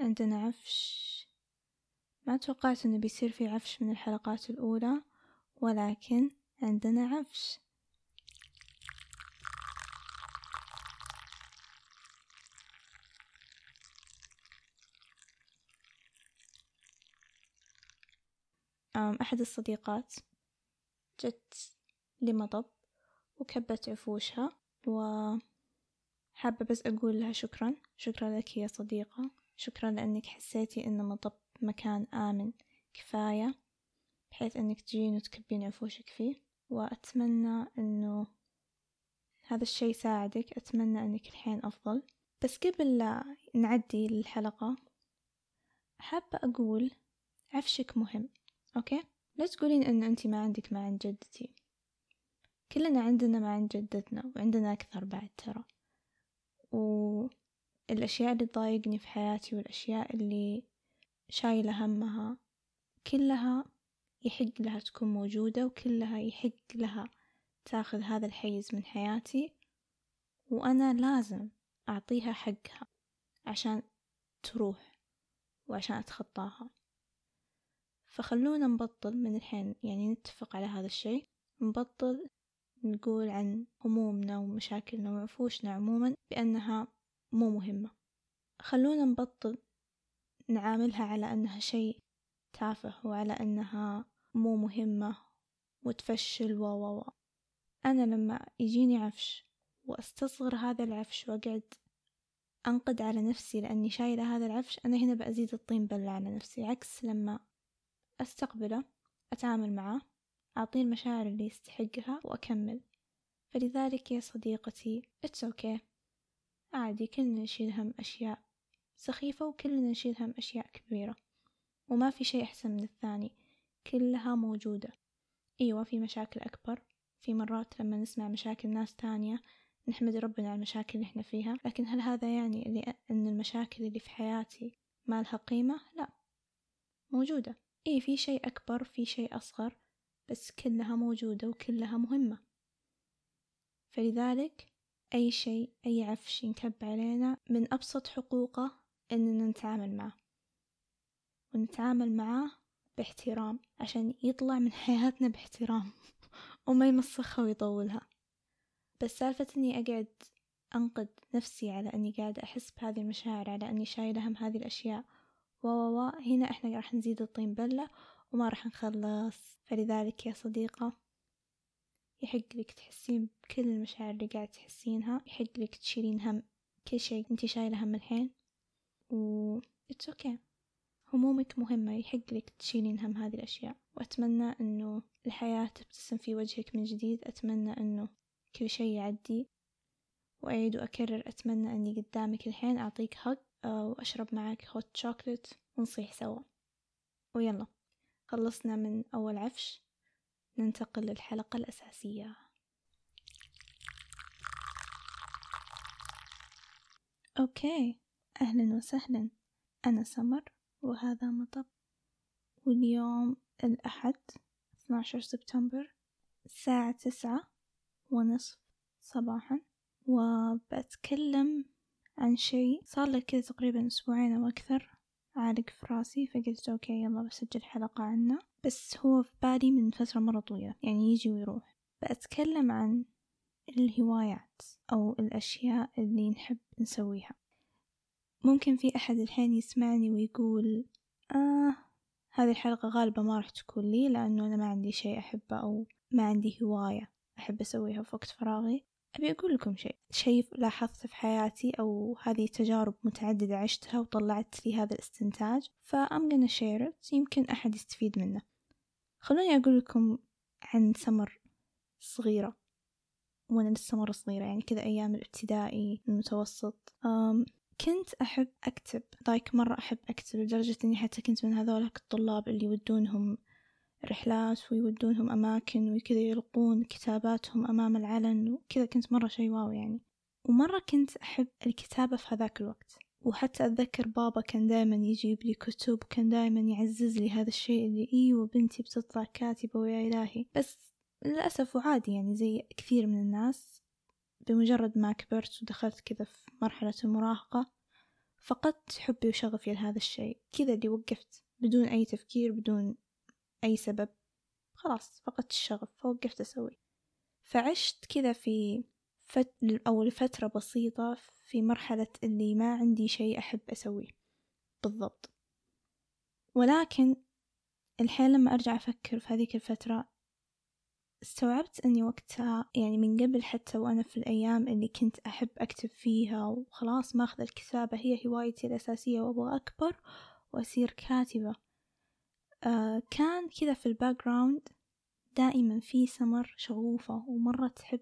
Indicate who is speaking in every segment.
Speaker 1: عندنا عفش. ما توقعت إنه بيصير في عفش من الحلقات الأولى ولكن عندنا عفش. أحد الصديقات جت لمطب وكبت عفوشها وحابة بس أقول لها شكرا. شكرا لك يا صديقة. شكرا لأنك حسيتي إن مطب مكان آمن. كفاية بحيث إنك تجين وتكبين عفوشك فيه. وأتمنى إنه هذا الشي ساعدك أتمنى إنك الحين أفضل. بس قبل لا نعدي للحلقة حابة أقول عفشك مهم أوكي؟ لا تقولين إن أنتي ما عندك ما عند جدتي. كلنا عندنا ما عند جدتنا وعندنا أكثر بعد ترى. والأشياء اللي تضايقني في حياتي والأشياء اللي شايلة همها كلها يحق لها تكون موجودة وكلها يحق لها تاخذ هذا الحيز من حياتي وأنا لازم أعطيها حقها عشان تروح وعشان أتخطاها. فخلونا نبطل من الحين يعني نتفق على هذا الشي نبطل نقول عن همومنا ومشاكلنا وعفوشنا عموما بأنها مو مهمة. خلونا نبطل نعاملها على أنها شيء تافه وعلى أنها مو مهمة وتفشل و و أنا لما يجيني عفش وأستصغر هذا العفش وأقعد أنقد على نفسي لأني شايلة هذا العفش أنا هنا بأزيد الطين بلة على نفسي. عكس لما أستقبله أتعامل معاه أعطيه المشاعر اللي يستحقها وأكمل. فلذلك يا صديقتي it's okay okay. عادي كلنا نشيل هم أشياء سخيفة وكلنا نشيل هم أشياء كبيرة وما في شيء أحسن من الثاني كلها موجودة. أيوة في مشاكل أكبر. في مرات لما نسمع مشاكل ناس تانية نحمد ربنا على المشاكل اللي إحنا فيها لكن هل هذا يعني اللي أن المشاكل اللي في حياتي ما لها قيمة؟ لا. موجودة. إيه في شيء أكبر في شيء أصغر بس كلها موجودة وكلها مهمة. فلذلك أي شيء أي عفش ينكب علينا من أبسط حقوقه إننا نتعامل معه. ونتعامل معاه باحترام عشان يطلع من حياتنا باحترام وما يمسخها ويطولها. بس سالفة إني أقعد أنقد نفسي على إني قاعدة أحس بهذه المشاعر على إني شايلة هم هذه الأشياء. و هنا إحنا راح نزيد الطين بلة وما راح نخلص. فلذلك يا صديقة يحق لك تحسين بكل المشاعر اللي قاعد تحسينها يحق لك تشيلين هم كل شيء. انتي شايلة هم الحين و it's okay. همومك مهمة يحق لك تشيلين هم هذه الأشياء. وأتمنى أنه الحياة تبتسم في وجهك من جديد. أتمنى أنه كل شيء يعدي. وأعيد وأكرر أتمنى أني قدامك الحين أعطيك هج وأشرب معك هوت شوكلت ونصيح سوا. ويلا خلصنا من أول عفش. ننتقل للحلقة الأساسية. أوكي أهلا وسهلا. أنا سمر وهذا مطب. واليوم الأحد 12 سبتمبر الساعة تسعة ونصف صباحا. وبتكلم عن شيء صار له كذا تقريبا أسبوعين أو أكثر. عالق في راسي فقلت أوكي يلا بسجل حلقة عنه. بس هو في بالي من فترة مرة طويلة يعني يجي ويروح. بأتكلم عن الهوايات أو الأشياء اللي نحب نسويها. ممكن في أحد الحين يسمعني ويقول آه هذه الحلقة غالبا ما راح تكون لي لأنه أنا ما عندي شيء أحبه أو ما عندي هواية أحب أسويها في وقت فراغي. أبي أقول لكم شيء شيء لاحظته في حياتي أو هذه تجارب متعددة عشتها وطلعت لي هذا الاستنتاج فأم gonna share it. يمكن أحد يستفيد منه. خلوني أقول لكم عن سمر صغيرة. وأنا لسه مرة صغيرة يعني كذا أيام الابتدائي المتوسط. أم كنت أحب أكتب. لايك مرة أحب أكتب لدرجة إني حتى كنت من هذولك الطلاب اللي يودونهم رحلات ويودونهم أماكن وكذا يلقون كتاباتهم أمام العلن وكذا. كنت مرة شي واو يعني. ومرة كنت أحب الكتابة في هذاك الوقت. وحتى أتذكر بابا كان دايما يجيب لي كتب وكان دايما يعزز لي هذا الشيء اللي إيوه بنتي بتطلع كاتبة ويا إلهي. بس للأسف وعادي يعني زي كثير من الناس بمجرد ما كبرت ودخلت كذا في مرحلة المراهقة فقدت حبي وشغفي لهذا الشيء. كذا اللي وقفت بدون أي تفكير بدون أي سبب خلاص فقدت الشغف فوقفت أسوي. فعشت كذا في فت... أو لفترة بسيطة في مرحلة اللي ما عندي شيء أحب أسويه. بالضبط. ولكن الحين لما أرجع أفكر في هذيك الفترة استوعبت أني وقتها يعني من قبل حتى وأنا في الأيام اللي كنت أحب أكتب فيها وخلاص ماخذ الكتابة هي هوايتي الأساسية وأبغى أكبر وأصير كاتبة. آه كان كذا في ال background دائما في سمر شغوفة ومرة تحب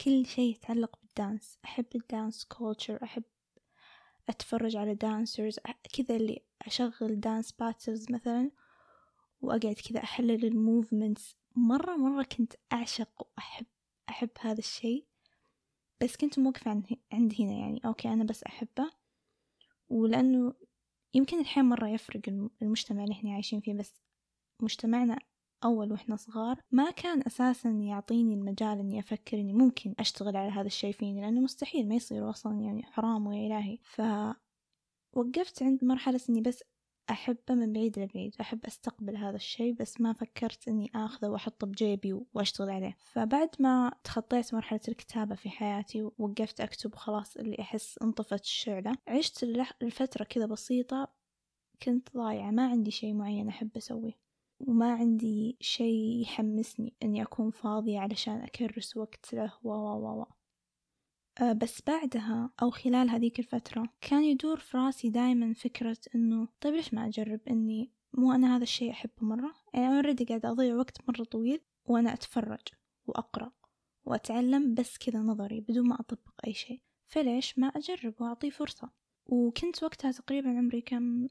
Speaker 1: كل شيء يتعلق بال dance. أحب ال dance culture أحب أتفرج على dancers كذا اللي أشغل dance battles مثلا وأقعد كذا أحلل ال movements مرة مرة كنت أعشق وأحب أحب هذا الشيء بس كنت موقفة عند هنا يعني. okay أنا بس أحبه. ولأنه يمكن الحين مرة يفرق المجتمع اللي إحنا عايشين فيه بس مجتمعنا أول وإحنا صغار ما كان أساسا يعطيني المجال إني أفكر إني ممكن أشتغل على هذا الشيء فيني لأنه مستحيل ما يصير أصلا يعني حرام ويا إلهي. فوقفت عند مرحلة إني بس أحبه من بعيد لبعيد أحب أستقبل هذا الشيء بس ما فكرت إني آخذه وأحطه بجيبي وأشتغل عليه. فبعد ما تخطيت مرحلة الكتابة في حياتي ووقفت أكتب وخلاص اللي أحس انطفت الشعلة عشت الفترة كذا بسيطة كنت ضايعة ما عندي شيء معين أحب أسويه. وما عندي شيء يحمسني إني أكون فاضية علشان أكرس وقت له. و و و بس بعدها أو خلال هذيك الفترة كان يدور في راسي دايما فكرة إنه طيب ليش ما أجرب إني مو أنا هذا الشيء أحبه مرة؟ يعني أنا أوريدي قاعدة أضيع وقت مرة طويل وأنا أتفرج وأقرأ وأتعلم بس كذا نظري بدون ما أطبق أي شيء فليش؟ ما أجرب وأعطيه فرصة. وكنت وقتها تقريبا عمري كم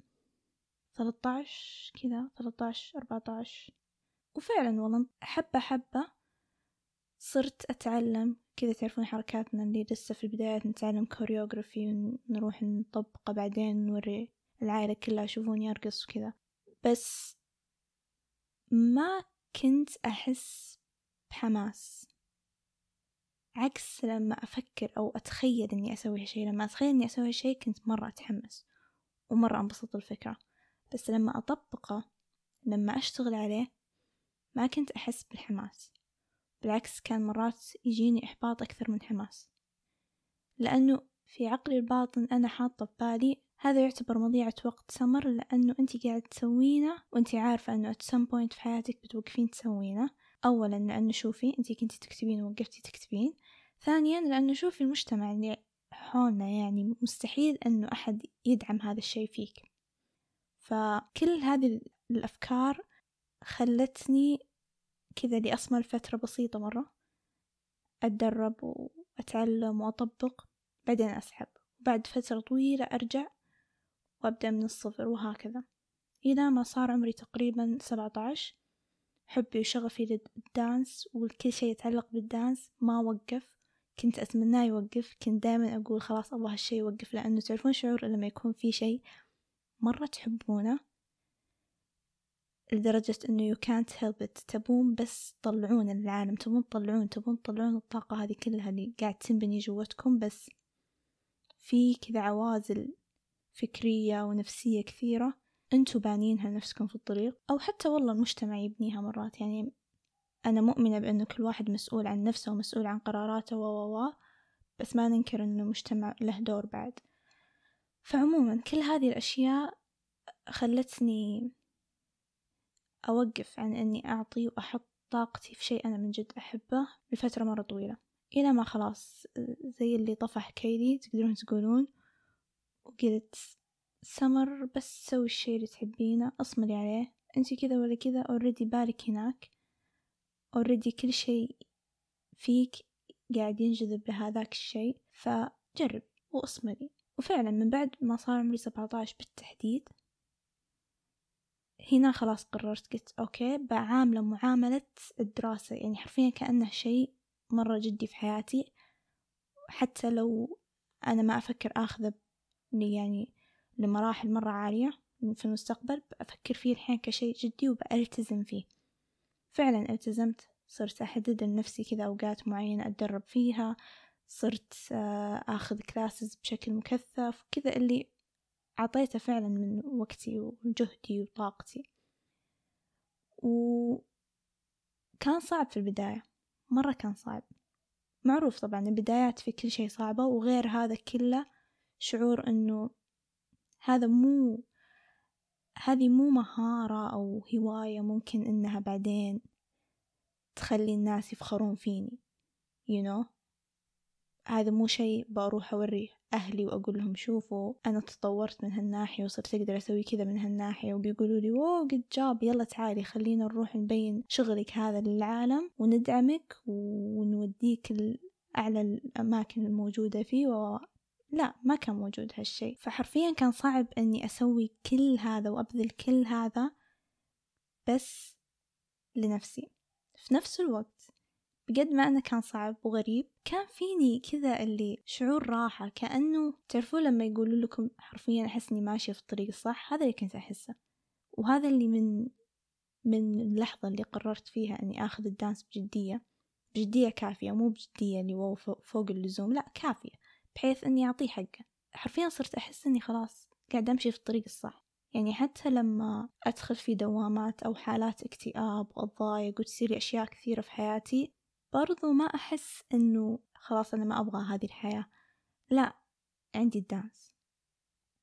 Speaker 1: ثلاثة كذا ثلاثة أربعة وفعلا والله حبة حبة صرت أتعلم كذا تعرفون حركاتنا اللي لسه في البدايات نتعلم كوريوغرافي ونروح نطبقه بعدين نوري العائلة كلها يشوفوني أرقص وكذا بس ما كنت أحس بحماس. عكس لما أفكر أو أتخيل إني أسوي شيء لما أتخيل إني أسوي شيء كنت مرة أتحمس ومرة أنبسط الفكرة بس لما أطبقه لما أشتغل عليه ما كنت أحس بالحماس. بالعكس كان مرات يجيني إحباط أكثر من حماس. لأنه في عقلي الباطن أنا حاطة ببالي هذا يعتبر مضيعة وقت سمر لأنه أنت قاعد تسوينه وأنت عارفة أنه at some point في حياتك بتوقفين تسوينه. أولا لأنه شوفي أنت كنتي تكتبين ووقفتي تكتبين. ثانيا لأنه شوفي المجتمع اللي حولنا يعني مستحيل أنه أحد يدعم هذا الشيء فيك. فكل هذه الأفكار خلتني كذا لأصمل فترة بسيطة مرة أتدرب وأتعلم وأطبق بعدين أسحب بعد فترة طويلة أرجع وأبدأ من الصفر وهكذا. إلى ما صار عمري تقريبا سبعة عشر حبي وشغفي للدانس وكل شي يتعلق بالدانس ما وقف. كنت أتمناه يوقف كنت دائما أقول خلاص أبغى هالشي يوقف لأنه تعرفون شعور لما يكون في شي مرة تحبونه لدرجة إنه you can't help it. تبون بس تطلعون العالم تبون تطلعون تبون تطلعون الطاقة هذه كلها اللي قاعد تنبني جوتكم بس في كذا عوازل فكرية ونفسية كثيرة انتو بانينها لنفسكم في الطريق أو حتى والله المجتمع يبنيها مرات. يعني أنا مؤمنة بأنه كل واحد مسؤول عن نفسه ومسؤول عن قراراته و و بس ما ننكر أنه المجتمع له دور بعد. فعموما كل هذه الأشياء خلتني أوقف عن إني أعطي وأحط طاقتي في شيء أنا من جد أحبه لفترة مرة طويلة. إلى ما خلاص زي اللي طفح كيدي تقدرون تقولون. وقلت سمر بس سوي الشي اللي تحبينه اصملي عليه. انتي كذا ولا كذا already بالك هناك. already كل شيء فيك قاعد ينجذب لهذاك الشيء فجرب وأصملي. وفعلا من بعد ما صار عمري سبعة عشر بالتحديد هنا خلاص قررت قلت أوكي بعامله معاملة الدراسة. يعني حرفيا كأنه شيء مرة جدي في حياتي. حتى لو أنا ما أفكر أخذه يعني لمراحل مرة عالية في المستقبل بأفكر فيه الحين كشيء جدي وبألتزم فيه. فعلا التزمت صرت أحدد لنفسي كذا أوقات معينة أتدرب فيها. صرت آه، أخذ كلاسز بشكل مكثف وكذا اللي عطيته فعلا من وقتي وجهدي وطاقتي. وكان صعب في البداية مرة كان صعب. معروف طبعا البدايات في كل شيء صعبة وغير هذا كله شعور إنه هذا مو هذه مو مهارة أو هواية ممكن إنها بعدين تخلي الناس يفخرون فيني you know. هذا مو شيء بروح أوريه أهلي وأقول لهم شوفوا أنا تطورت من هالناحية وصرت أقدر أسوي كذا من هالناحية وبيقولوا لي واو قد جاب يلا تعالي خلينا نروح نبين شغلك هذا للعالم وندعمك ونوديك أعلى الأماكن الموجودة فيه. و... لا ما كان موجود هالشي فحرفيا كان صعب أني أسوي كل هذا وأبذل كل هذا بس لنفسي. في نفس الوقت بقد ما أنه كان صعب وغريب كان فيني كذا اللي شعور راحة كأنه تعرفوا لما يقولوا لكم حرفيا أحس إني ماشية في الطريق الصح؟ هذا اللي كنت أحسه. وهذا اللي من من اللحظة اللي قررت فيها إني آخذ الدانس بجدية. بجدية كافية مو بجدية اللي فوق اللزوم لا كافية. بحيث إني أعطيه حقه. حرفيا صرت أحس إني خلاص قاعد أمشي في الطريق الصح. يعني حتى لما أدخل في دوامات أو حالات اكتئاب وأتضايق وتصير أشياء كثيرة في حياتي برضو ما أحس إنه خلاص أنا ما أبغى هذه الحياة. لا عندي الدانس.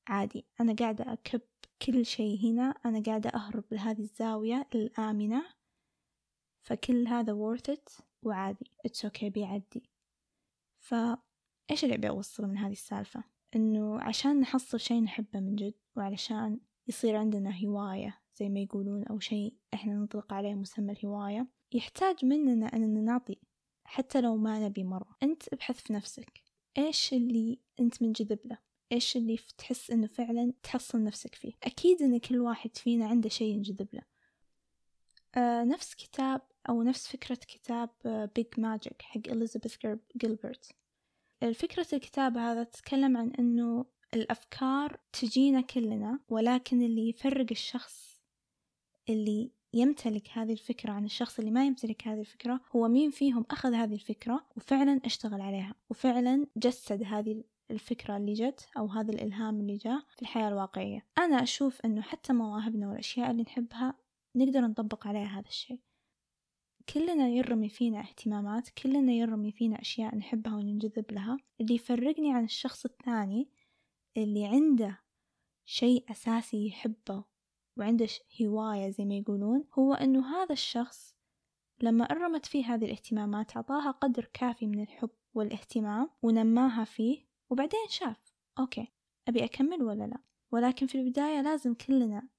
Speaker 1: عادي أنا قاعدة أكب كل شيء هنا. أنا قاعدة أهرب لهذه الزاوية الآمنة. فكل هذا worth it وعادي it's okay بيعدي. فإيش اللي أبي أوصله من هذه السالفة؟ إنه عشان نحصل شيء نحبه من جد وعلشان يصير عندنا هواية زي ما يقولون أو شيء إحنا نطلق عليه مسمى الهواية يحتاج مننا أننا نعطي حتى لو ما نبي مرة. أنت ابحث في نفسك. إيش اللي أنت منجذب له؟ إيش اللي تحس إنه فعلا تحصل نفسك فيه؟ أكيد إن كل واحد فينا عنده شيء ينجذب له. آه نفس كتاب أو نفس فكرة كتاب بيج آه ماجيك حق إليزابيث جيلبرت الفكرة الكتاب هذا تتكلم عن إنه الأفكار تجينا كلنا ولكن اللي يفرق الشخص اللي يمتلك هذه الفكرة عن الشخص اللي ما يمتلك هذه الفكرة هو مين فيهم أخذ هذه الفكرة وفعلا اشتغل عليها وفعلا جسد هذه الفكرة اللي جت أو هذا الإلهام اللي جاء في الحياة الواقعية. أنا أشوف أنه حتى مواهبنا والأشياء اللي نحبها نقدر نطبق عليها هذا الشيء. كلنا يرمي فينا اهتمامات كلنا يرمي فينا أشياء نحبها وننجذب لها. اللي يفرقني عن الشخص الثاني اللي عنده شيء أساسي يحبه وعنده هواية زي ما يقولون هو أنه هذا الشخص لما أرمت فيه هذه الاهتمامات أعطاها قدر كافي من الحب والاهتمام ونماها فيه وبعدين شاف okay أبي أكمل ولا لا؟ ولكن في البداية لازم كلنا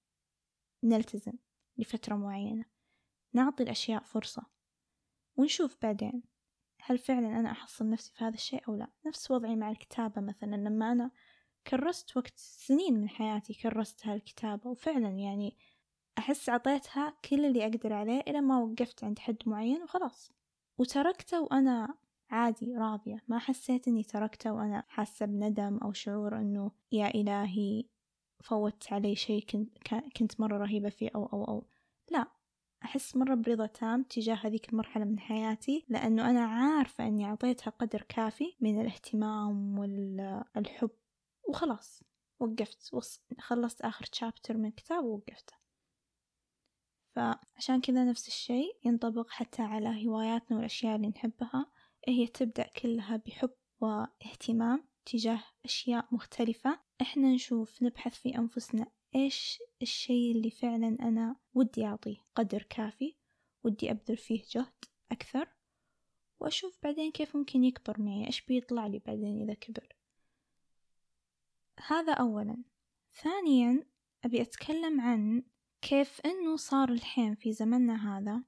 Speaker 1: نلتزم لفترة معينة نعطي الأشياء فرصة ونشوف بعدين هل فعلا أنا أحصل نفسي في هذا الشيء أو لا. نفس وضعي مع الكتابة مثلا لما أنا كرست وقت سنين من حياتي كرستها الكتابة وفعلا يعني أحس عطيتها كل اللي أقدر عليه إلى ما وقفت عند حد معين وخلاص. وتركته وأنا عادي راضية. ما حسيت إني تركته وأنا حاسة بندم أو شعور إنه يا إلهي فوت علي شيء كنت, كنت مرة رهيبة فيه أو أو أو. لا أحس مرة برضا تام تجاه هذيك المرحلة من حياتي لأنه أنا عارفة أني أعطيتها قدر كافي من الاهتمام والحب وخلاص وقفت. خلصت آخر تشابتر من الكتاب ووقفته فعشان كذا نفس الشيء ينطبق حتى على هواياتنا والأشياء اللي نحبها. هي تبدأ كلها بحب واهتمام تجاه أشياء مختلفة. إحنا نشوف نبحث في أنفسنا إيش الشيء اللي فعلا أنا ودي أعطيه قدر كافي ودي أبذل فيه جهد أكثر. وأشوف بعدين كيف ممكن يكبر معي إيش بيطلع لي بعدين إذا كبر. هذا أولا. ثانيا أبي أتكلم عن كيف أنه صار الحين في زمننا هذا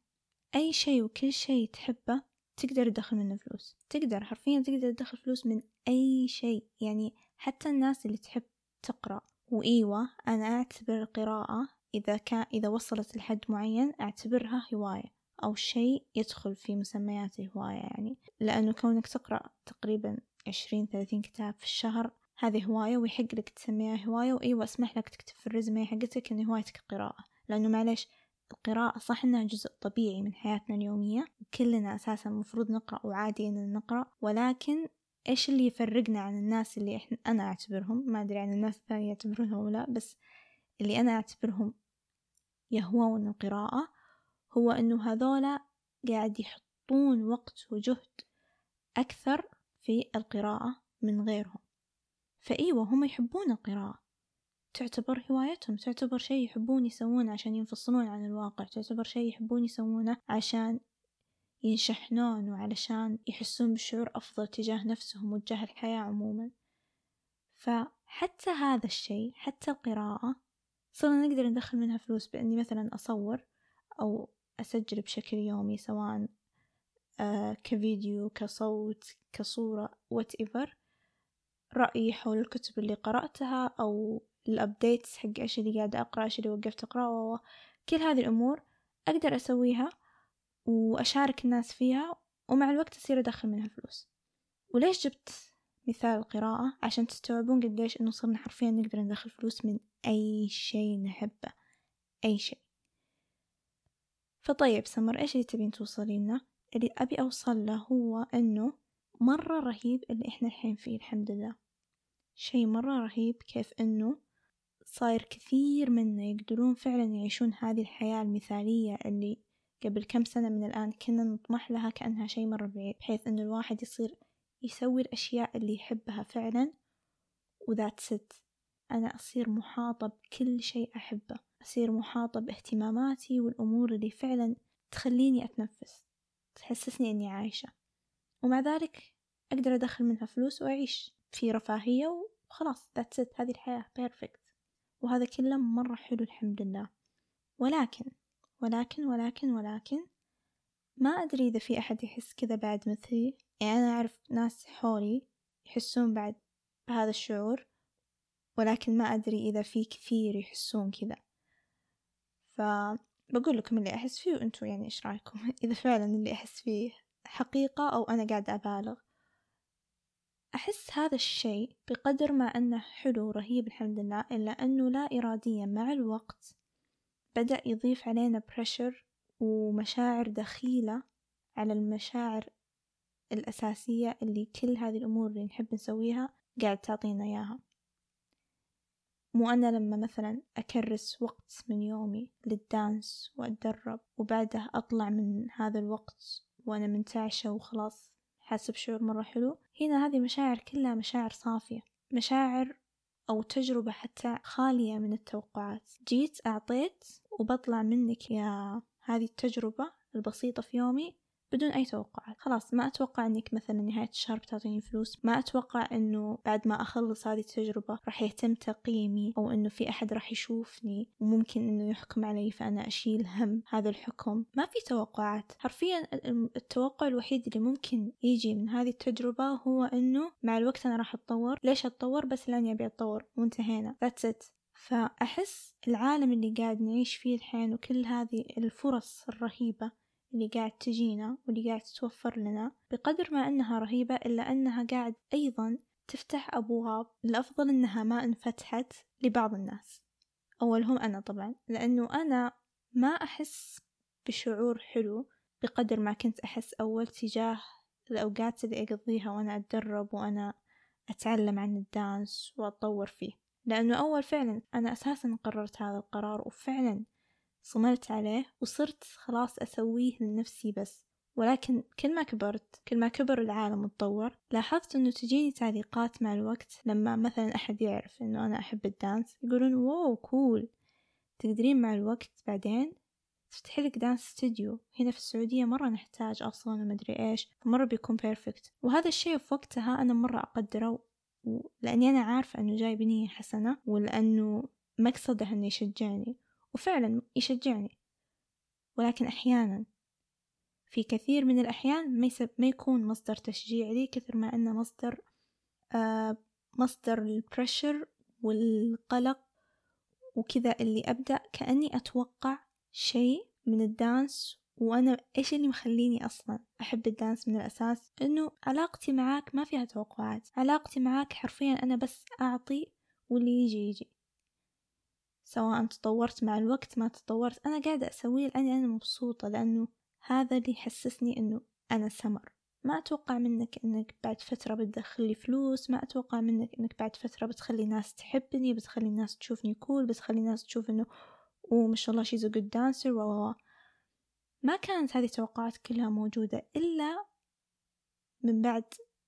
Speaker 1: أي شيء وكل شيء تحبه تقدر تدخل منه فلوس. تقدر حرفيا تقدر تدخل فلوس من أي شيء. يعني حتى الناس اللي تحب تقرأ. وإيوة أنا أعتبر القراءة إذا كان إذا وصلت لحد معين أعتبرها هواية أو شيء يدخل في مسميات الهواية يعني. لأنه كونك تقرأ تقريبا عشرين ثلاثين كتاب في الشهر هذه هواية ويحق لك تسميها هواية وأيوة اسمح لك تكتب في الرزمة حقتك إن هوايتك القراءة لأنه معليش القراءة صح إنها جزء طبيعي من حياتنا اليومية كلنا أساسا المفروض نقرأ وعادي إن نقرأ ولكن إيش اللي يفرقنا عن الناس اللي إحنا أنا أعتبرهم؟ ما أدري عن الناس الثانية يعتبرونهم أو لأ بس اللي أنا أعتبرهم يهوون القراءة هو إنه هذولا قاعد يحطون وقت وجهد أكثر في القراءة من غيرهم. فأيوة هم يحبون القراءة. تعتبر هوايتهم تعتبر شيء يحبون يسوونه عشان ينفصلون عن الواقع تعتبر شيء يحبون يسوونه عشان ينشحنون وعلشان يحسون بشعور أفضل تجاه نفسهم وتجاه الحياة عموما. فحتى هذا الشيء حتى القراءة صرنا نقدر ندخل منها فلوس بإني مثلا أصور أو أسجل بشكل يومي سواء آه كفيديو كصوت كصورة whatever. رأيي حول الكتب اللي قرأتها أو الأبديتس حق إيش اللي قاعدة أقرأ إيش اللي وقفت أقرأه كل هذه الأمور أقدر أسويها وأشارك الناس فيها ومع الوقت أصير أدخل منها فلوس. وليش جبت مثال القراءة؟ عشان تستوعبون قديش إنه صرنا حرفيا نقدر ندخل فلوس من أي شيء نحبه. أي شيء. فطيب سمر إيش اللي تبين توصلين له اللي أبي أوصل له هو إنه مرة رهيب اللي إحنا الحين فيه الحمد لله. شيء مرة رهيب كيف إنه صاير كثير منا يقدرون فعلا يعيشون هذه الحياة المثالية اللي قبل كم سنة من الآن كنا نطمح لها كأنها شيء مرة بعيد بحيث إنه الواحد يصير يسوي الأشياء اللي يحبها فعلا وذات ست أنا أصير محاطة بكل شيء أحبه أصير محاطة باهتماماتي والأمور اللي فعلا تخليني أتنفس تحسسني إني عايشة. ومع ذلك أقدر أدخل منها فلوس وأعيش. في رفاهية وخلاص ذات ست هذه الحياة بيرفكت وهذا كله مرة حلو الحمد لله. ولكن ولكن ولكن ولكن ما أدري إذا في أحد يحس كذا بعد مثلي. يعني أنا أعرف ناس حولي يحسون بعد بهذا الشعور ولكن ما أدري إذا في كثير يحسون كذا. فبقول لكم اللي أحس فيه وأنتوا يعني إيش رأيكم؟ إذا فعلا اللي أحس فيه حقيقة أو أنا قاعدة أبالغ. أحس هذا الشيء بقدر ما أنه حلو رهيب الحمد لله إلا أنه لا إراديا مع الوقت بدأ يضيف علينا بريشر ومشاعر دخيلة على المشاعر الأساسية اللي كل هذه الأمور اللي نحب نسويها قاعد تعطينا إياها. مو أنا لما مثلا أكرس وقت من يومي للدانس وأتدرب وبعدها أطلع من هذا الوقت وأنا منتعشة وخلاص. حاسة بشعور مرة حلو. هنا هذه مشاعر كلها مشاعر صافية مشاعر أو تجربة حتى خالية من التوقعات. جيت أعطيت وبطلع منك يا هذه التجربة البسيطة في يومي. بدون أي توقعات. خلاص ما أتوقع أنك مثلا نهاية الشهر بتعطيني فلوس. ما أتوقع أنه بعد ما أخلص هذه التجربة راح يتم تقييمي أو أنه في أحد راح يشوفني وممكن أنه يحكم علي فأنا أشيل هم هذا الحكم. ما في توقعات. حرفيا التوقع الوحيد اللي ممكن يجي من هذه التجربة هو أنه مع الوقت أنا راح أتطور. ليش أتطور؟ بس لأني أبي أتطور وانتهينا. That's it. فأحس العالم اللي قاعد نعيش فيه الحين وكل هذه الفرص الرهيبة اللي قاعد تجينا واللي قاعد تتوفر لنا بقدر ما أنها رهيبة إلا أنها قاعد أيضا تفتح أبواب الأفضل أنها ما انفتحت لبعض الناس. أولهم أنا طبعا لأنه أنا ما أحس بشعور حلو بقدر ما كنت أحس أول تجاه الأوقات اللي أقضيها وأنا أتدرب وأنا أتعلم عن الدانس وأتطور فيه. لأنه أول فعلا أنا أساسا قررت هذا القرار وفعلا صملت عليه وصرت خلاص أسويه لنفسي بس. ولكن كل ما كبرت كل ما كبر العالم وتطور لاحظت إنه تجيني تعليقات مع الوقت لما مثلا أحد يعرف إنه أنا أحب الدانس يقولون واو كول تقدرين مع الوقت بعدين تفتحي لك dance studio هنا في السعودية مرة نحتاج أصلا ومدري إيش مرة بيكون perfect وهذا الشيء في وقتها أنا مرة أقدره لأني أنا عارفة أنه جاي بنية حسنة ولأنه مقصده أنه يشجعني. وفعلا يشجعني. ولكن أحيانا في كثير من الأحيان ما, يسب ما يكون مصدر تشجيع لي كثر ما أنه مصدر آه مصدر ال pressure والقلق وكذا اللي أبدأ كأني أتوقع شيء من ال dance وأنا إيش اللي مخليني أصلا أحب ال dance من الأساس؟ إنه علاقتي معاك ما فيها توقعات. علاقتي معاك حرفيا أنا بس أعطي واللي يجي يجي. سواء تطورت مع الوقت ما تطورت. أنا قاعدة أسويه لأني أنا مبسوطة لأنه هذا اللي يحسسني أنه أنا سمر. ما أتوقع منك إنك بعد فترة بتدخل لي فلوس ما أتوقع منك إنك بعد فترة بتخلي الناس تحبني بتخلي الناس تشوفني كول بتخلي الناس تشوف إنه وما شاء الله a good dancer و ما كانت هذه التوقعات كلها موجودة إلا من بعد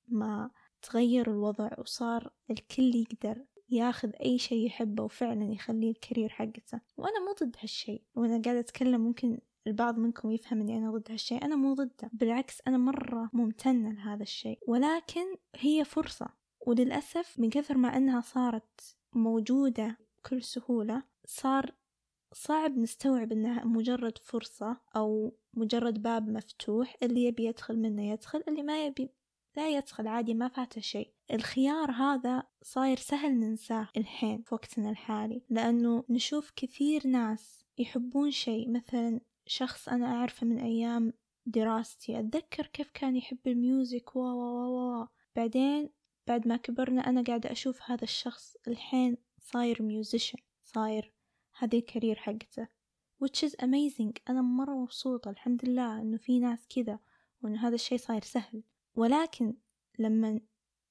Speaker 1: ما تغير الوضع وصار الكل يقدر ياخذ أي شيء يحبه وفعلا يخليه الكارير حقته. وأنا مو ضد هالشيء. وأنا قاعدة أتكلم ممكن البعض منكم يفهم إني أنا ضد هالشيء. أنا مو ضده. بالعكس أنا مرة ممتنة لهذا الشيء. ولكن هي فرصة. وللأسف من كثر ما إنها صارت موجودة بكل سهولة صار صعب نستوعب إنها مجرد فرصة أو مجرد باب مفتوح. اللي يبي يدخل منه يدخل اللي ما يبي لا يدخل عادي ما فاته شيء. الخيار هذا صاير سهل ننساه الحين في وقتنا الحالي لأنه نشوف كثير ناس يحبون شيء. مثلا شخص أنا أعرفه من أيام دراستي أتذكر كيف كان يحب ال music و و و بعدين بعد ما كبرنا أنا قاعدة أشوف هذا الشخص الحين صاير musician صاير هذه ال career حقته which is amazing. أنا مرة مبسوطة الحمد لله إنه في ناس كذا وإنه هذا الشي صاير سهل. ولكن لما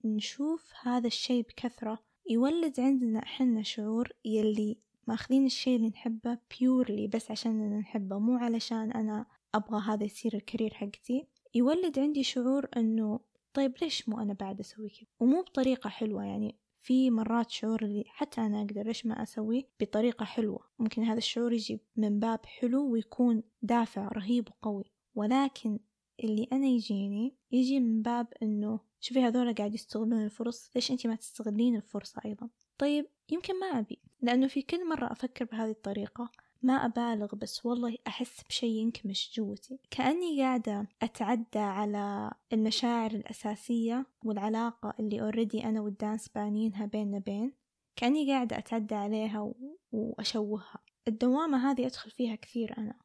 Speaker 1: نشوف هذا الشي بكثرة. يولد عندنا إحنا شعور يلي ماخذين الشي اللي نحبه بيورلي بس عشان نحبه مو علشان أنا أبغى هذا يصير الكارير حقتي. يولد عندي شعور إنه طيب ليش مو أنا بعد أسوي كذا؟ ومو بطريقة حلوة يعني. في مرات شعور اللي حتى أنا أقدر ليش ما أسويه بطريقة حلوة. ممكن هذا الشعور يجي من باب حلو ويكون دافع رهيب وقوي. ولكن اللي أنا يجيني يجي من باب إنه شوفي هذولا قاعد يستغلون الفرص ليش أنتي ما تستغلين الفرصة أيضا؟ طيب يمكن ما أبي لأنه في كل مرة أفكر بهذه الطريقة ما أبالغ بس والله أحس بشي ينكمش جوتي كأني قاعدة أتعدى على المشاعر الأساسية والعلاقة اللي أوريدي أنا والدانس بانينها بيننا بين كأني قاعدة أتعدى عليها. وأشوهها. الدوامة هذه أدخل فيها كثير أنا.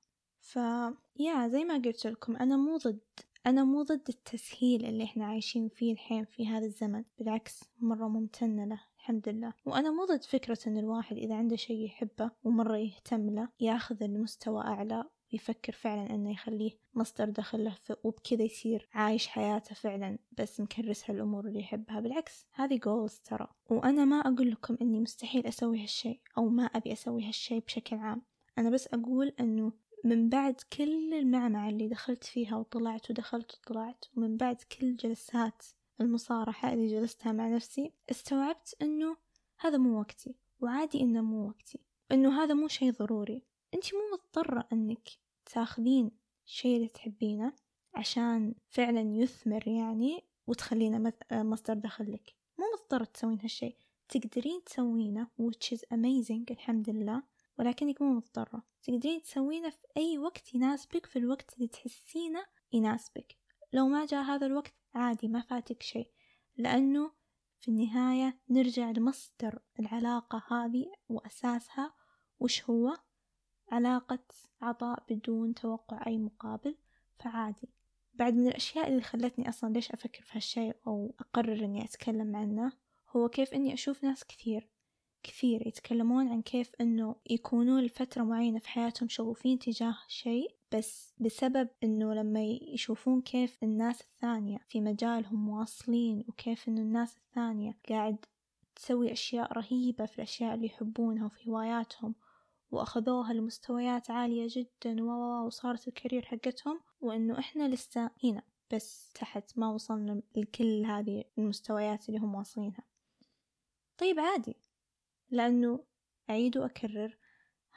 Speaker 1: ف يا زي ما قلت لكم أنا مو ضد أنا مو ضد التسهيل اللي إحنا عايشين فيه الحين في هذا الزمن بالعكس مرة ممتنة له الحمد لله. وأنا مو ضد فكرة إن الواحد إذا عنده شي يحبه ومرة يهتم له ياخذ المستوى أعلى ويفكر فعلا إنه يخليه مصدر دخل له وبكذا يصير عايش حياته فعلا بس مكرسها الأمور اللي يحبها. بالعكس هذه جولز ترى. وأنا ما أقول لكم إني مستحيل أسوي هالشي أو ما أبي أسوي هالشي بشكل عام. أنا بس أقول إنه من بعد كل المعمعة اللي دخلت فيها وطلعت ودخلت وطلعت ومن بعد كل جلسات المصارحة اللي جلستها مع نفسي استوعبت إنه هذا مو وقتي وعادي إنه مو وقتي إنه هذا مو شي ضروري. أنت مو مضطرة إنك تاخذين الشي اللي تحبينه عشان فعلا يثمر يعني وتخلينه مصدر دخل لك. مو مضطرة تسوين هالشي. تقدرين تسوينه which is amazing الحمد لله. ولكنك مو مضطرة. تقدرين تسوينه في أي وقت يناسبك في الوقت اللي تحسينه يناسبك. لو ما جاء هذا الوقت عادي ما فاتك شيء. لأنه في النهاية نرجع لمصدر العلاقة هذه وأساسها. وش هو؟ علاقة عطاء بدون توقع أي مقابل. فعادي. بعد من الأشياء اللي خلتني أصلا ليش أفكر في هالشيء أو أقرر إني أتكلم عنه هو كيف إني أشوف ناس كثير. كثير يتكلمون عن كيف إنه يكونون لفترة معينة في حياتهم شغوفين تجاه شيء بس بسبب إنه لما يشوفون كيف الناس الثانية في مجالهم واصلين وكيف إنه الناس الثانية قاعد تسوي أشياء رهيبة في الأشياء اللي يحبونها وفي هواياتهم وأخذوها لمستويات عالية جدا وصارت الكارير حقتهم وإنه إحنا لسه هنا بس تحت ما وصلنا لكل هذه المستويات اللي هم واصلينها. طيب عادي. لأنه أعيد وأكرر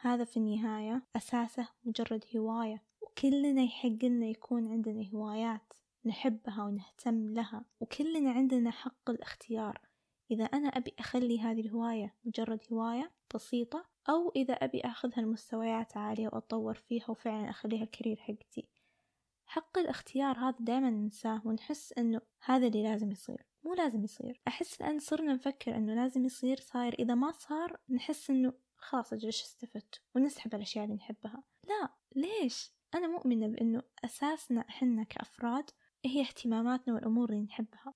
Speaker 1: هذا في النهاية أساسه مجرد هواية وكلنا يحق لنا يكون عندنا هوايات نحبها ونهتم لها وكلنا عندنا حق الاختيار. إذا أنا أبي أخلي هذه الهواية مجرد هواية بسيطة أو إذا أبي أخذها لمستويات عالية وأتطور فيها وفعلا أخليها الكارير حقتي. حق الاختيار هذا دائما ننساه ونحس إنه هذا اللي لازم يصير. مو لازم يصير. أحس الآن صرنا نفكر إنه لازم يصير صاير. إذا ما صار نحس إنه خلاص أجل إيش استفدت؟ ونسحب الأشياء اللي نحبها. لا ليش؟ أنا مؤمنة بأنه أساسنا إحنا كأفراد هي اهتماماتنا والأمور اللي نحبها.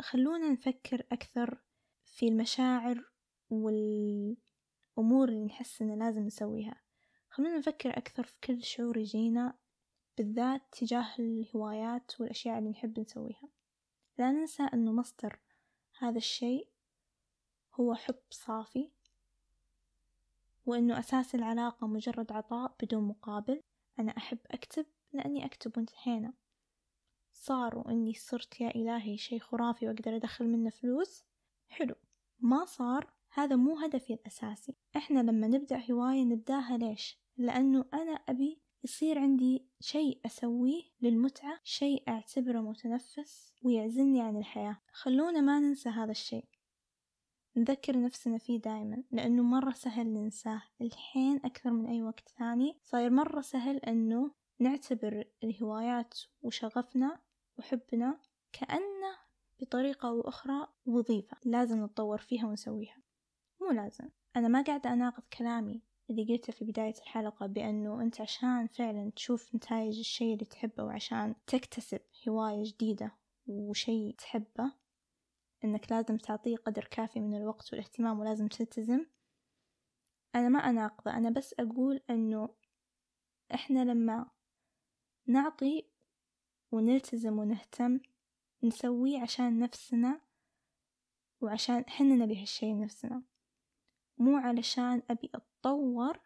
Speaker 1: خلونا نفكر أكثر في المشاعر والأمور اللي نحس إنه لازم نسويها. خلونا نفكر أكثر في كل شعور يجينا بالذات تجاه الهوايات والأشياء اللي نحب نسويها. لا ننسى أنه مصدر هذا الشيء هو حب صافي وأنه أساس العلاقة مجرد عطاء بدون مقابل. أنا أحب أكتب لأني أكتب وانتهينا. صار وإني صرت يا إلهي شي خرافي وأقدر أدخل منه فلوس؟ حلو. ما صار هذا مو هدفي الأساسي. إحنا لما نبدأ هواية نبدأها ليش؟ لأنه أنا أبي يصير عندي شيء أسويه للمتعة شيء أعتبره متنفس ويعزلني عن الحياة. خلونا ما ننسى هذا الشيء. نذكر نفسنا فيه دايما لأنه مرة سهل ننساه. الحين أكثر من أي وقت ثاني صاير مرة سهل أنه نعتبر الهوايات وشغفنا وحبنا كأنه بطريقة أو أخرى وظيفة. لازم نتطور فيها ونسويها. مو لازم. أنا ما قاعدة أناقض كلامي اللي قلته في بداية الحلقة بأنه أنت عشان فعلا تشوف نتائج الشيء اللي تحبه وعشان تكتسب هواية جديدة وشيء تحبه إنك لازم تعطيه قدر كافي من الوقت والاهتمام ولازم تلتزم. أنا ما أناقضه أنا بس أقول إنه إحنا لما نعطي ونلتزم ونهتم نسويه عشان نفسنا وعشان حنا نبي هالشي لنفسنا. مو علشان أبي أتطور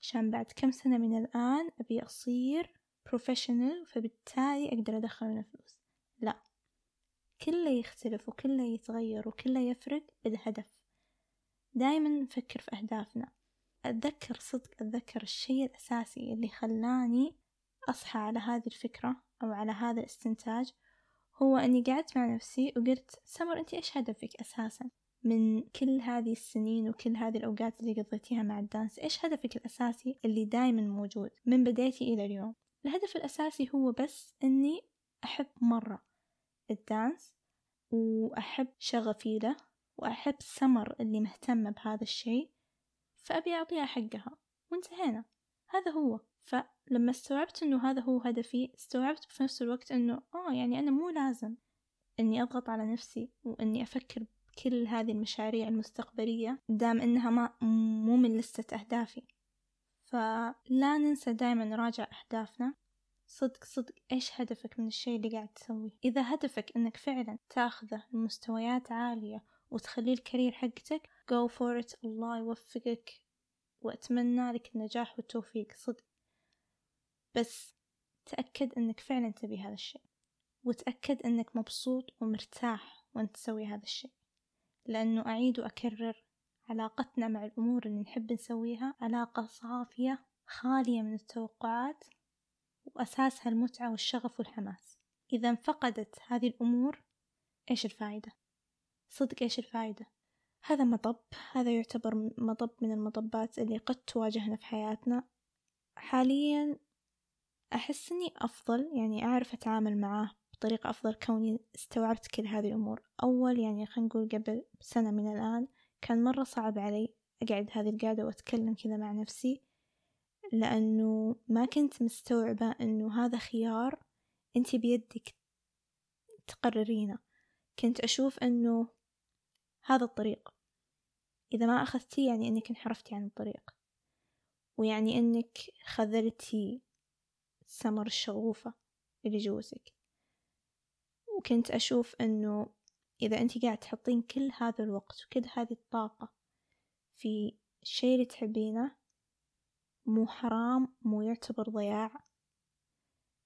Speaker 1: عشان بعد كم سنة من الآن أبي أصير professional فبالتالي أقدر أدخل منه فلوس. لا. كله يختلف وكله يتغير وكله يفرق بالهدف. دايما نفكر في أهدافنا. أتذكر صدق أتذكر الشيء الأساسي اللي خلاني أصحى على هذه الفكرة أو على هذا الاستنتاج هو أني قعدت مع نفسي وقلت سمر أنت إيش هدفك أساسا؟ من كل هذه السنين وكل هذه الأوقات اللي قضيتيها مع ال dance إيش هدفك الأساسي اللي دايما موجود من بدايتي إلى اليوم؟ الهدف الأساسي هو بس أني أحب مرة الدانس وأحب شغفي له وأحب سمر اللي مهتمة بهذا الشيء فأبي أعطيها حقها وانتهينا. هذا هو. فلما استوعبت أنه هذا هو هدفي استوعبت في نفس الوقت أنه آه يعني أنا مو لازم أني أضغط على نفسي وأني أفكر بكل هذه المشاريع المستقبلية دام أنها ما مو من لستة أهدافي. فلا ننسى دائما نراجع أهدافنا. صدق صدق إيش هدفك من الشيء اللي قاعد تسويه؟ إذا هدفك إنك فعلا تاخذه لمستويات عالية وتخليه الكارير حقتك go for it الله يوفقك وأتمنى لك النجاح والتوفيق. صدق. بس تأكد إنك فعلا تبي هذا الشيء. وتأكد إنك مبسوط ومرتاح وأنت تسوي هذا الشيء. لأنه أعيد وأكرر علاقتنا مع الأمور اللي نحب نسويها علاقة صافية خالية من التوقعات وأساسها المتعة والشغف والحماس إذا انفقدت هذه الأمور إيش الفائدة؟ صدق إيش الفائدة؟ هذا مطب هذا يعتبر مطب من المطبات اللي قد تواجهنا في حياتنا حاليا أحس إني أفضل يعني أعرف أتعامل معاه بطريقة أفضل كوني استوعبت كل هذه الأمور. أول يعني خلينا نقول قبل سنة من الآن كان مرة صعب علي أقعد هذه القعدة وأتكلم كذا مع نفسي لأنه ما كنت مستوعبة أنه هذا خيار أنت بيدك تقررينه. كنت أشوف أنه هذا الطريق. إذا ما أخذتيه يعني أنك انحرفتي عن الطريق. ويعني أنك خذلتي سمر الشغوفة اللي جوزك. وكنت أشوف أنه إذا أنت قاعد تحطين كل هذا الوقت وكل هذه الطاقة في الشيء اللي تحبينه مو حرام مو يعتبر ضياع.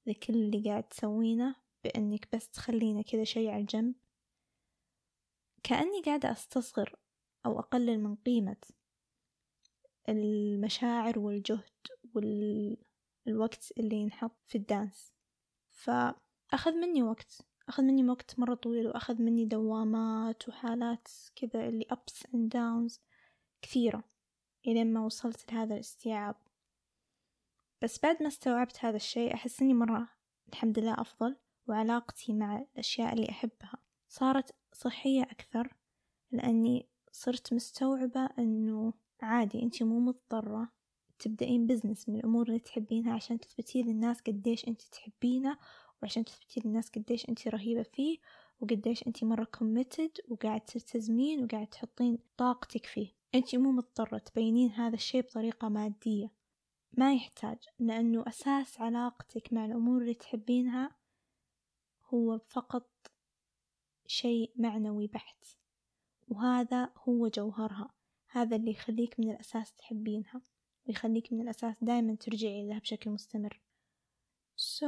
Speaker 1: لكل اللي قاعد تسوينه بأنك بس تخلينه كذا شي على الجنب. كأني قاعدة أستصغر أو أقلل من قيمة المشاعر والجهد والوقت اللي ينحط في الدانس. فأخذ مني وقت. أخذ مني وقت مرة طويل وأخذ مني دوامات وحالات كذا اللي ups and downs كثيرة إلين ما وصلت لهذا الاستيعاب. بس بعد ما استوعبت هذا الشيء أحس إني مرة الحمد لله أفضل وعلاقتي مع الأشياء اللي أحبها صارت صحية أكثر لأني صرت مستوعبة أنه عادي أنتي مو مضطرة تبدأين business من الأمور اللي تحبينها عشان تثبتين للناس قديش أنت تحبينه وعشان تثبتين للناس قديش أنت رهيبة فيه وقديش أنت مرة committed وقاعد تلتزمين وقاعد تحطين طاقتك فيه. أنت مو مضطرة تبينين هذا الشيء بطريقة مادية. ما يحتاج لأنه أساس علاقتك مع الأمور اللي تحبينها هو فقط شيء معنوي بحت. وهذا هو جوهرها. هذا اللي يخليك من الأساس تحبينها ويخليك من الأساس دايما ترجعي لها بشكل مستمر. So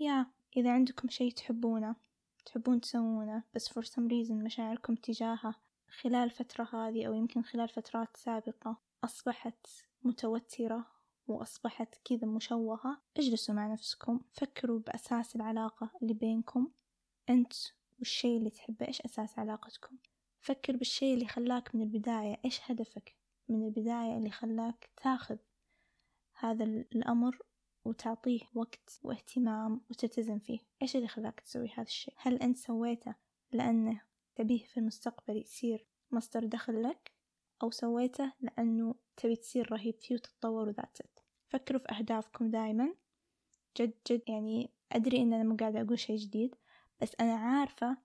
Speaker 1: yeah إذا عندكم شي تحبونه تحبون تسوونه بس for some reason مشاعركم تجاهه خلال الفترة هذه أو يمكن خلال فترات سابقة أصبحت متوترة وأصبحت كذا مشوهة اجلسوا مع نفسكم فكروا بأساس العلاقة اللي بينكم أنت والشي اللي تحبه إيش أساس علاقتكم؟ فكر بالشي اللي خلاك من البداية إيش هدفك من البداية اللي خلاك تاخذ هذا الأمر وتعطيه وقت واهتمام وتلتزم فيه. إيش اللي خلاك تسوي هذا الشيء؟ هل أنت سويته لأنه تبيه في المستقبل يصير مصدر دخل لك؟ أو سويته لأنه تبي تصير رهيب فيه وتتطور وذات فكروا في أهدافكم دايما. جد جد يعني أدري إن أنا مو قاعدة أقول شيء جديد بس أنا عارفة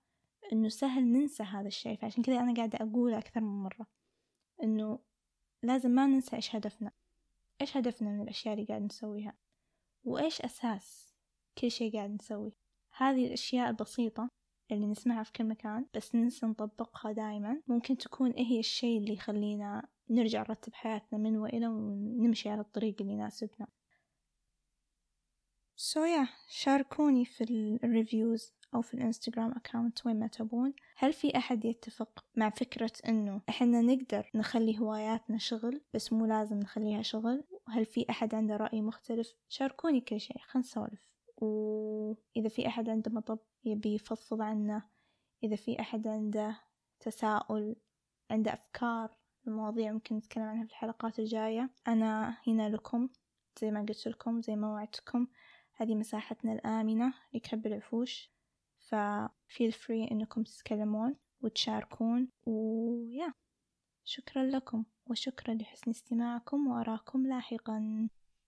Speaker 1: إنه سهل ننسى هذا الشيء فعشان كذا أنا قاعدة أقوله أكثر من مرة. إنه لازم ما ننسى إيش هدفنا. إيش هدفنا من الأشياء اللي قاعد نسويها؟ وإيش أساس كل شيء قاعد نسوي؟ هذه الأشياء البسيطة اللي نسمعها في كل مكان بس ننسى نطبقها دايما. ممكن تكون هي الشيء اللي يخلينا نرجع نرتب حياتنا من وإلى ونمشي على الطريق اللي يناسبنا. so so yeah, شاركوني في ال reviews أو في الإنستغرام account وين ما تبون. هل في أحد يتفق مع فكرة إنه إحنا نقدر نخلي هواياتنا شغل بس مو لازم نخليها شغل؟ هل في أحد عنده رأي مختلف؟ شاركوني كل شيء خلنا نسولف. وإذا في أحد عنده مطب يبي يفضفض عنه. إذا في أحد عنده تساؤل عنده أفكار المواضيع ممكن نتكلم عنها في الحلقات الجاية. أنا هنا لكم زي ما قلت لكم زي ما وعدتكم. هذه مساحتنا الآمنة لكب العفوش. ففيل فري إنكم تتكلمون وتشاركون. ويا شكرا لكم وشكرا لحسن استماعكم وأراكم لاحقا.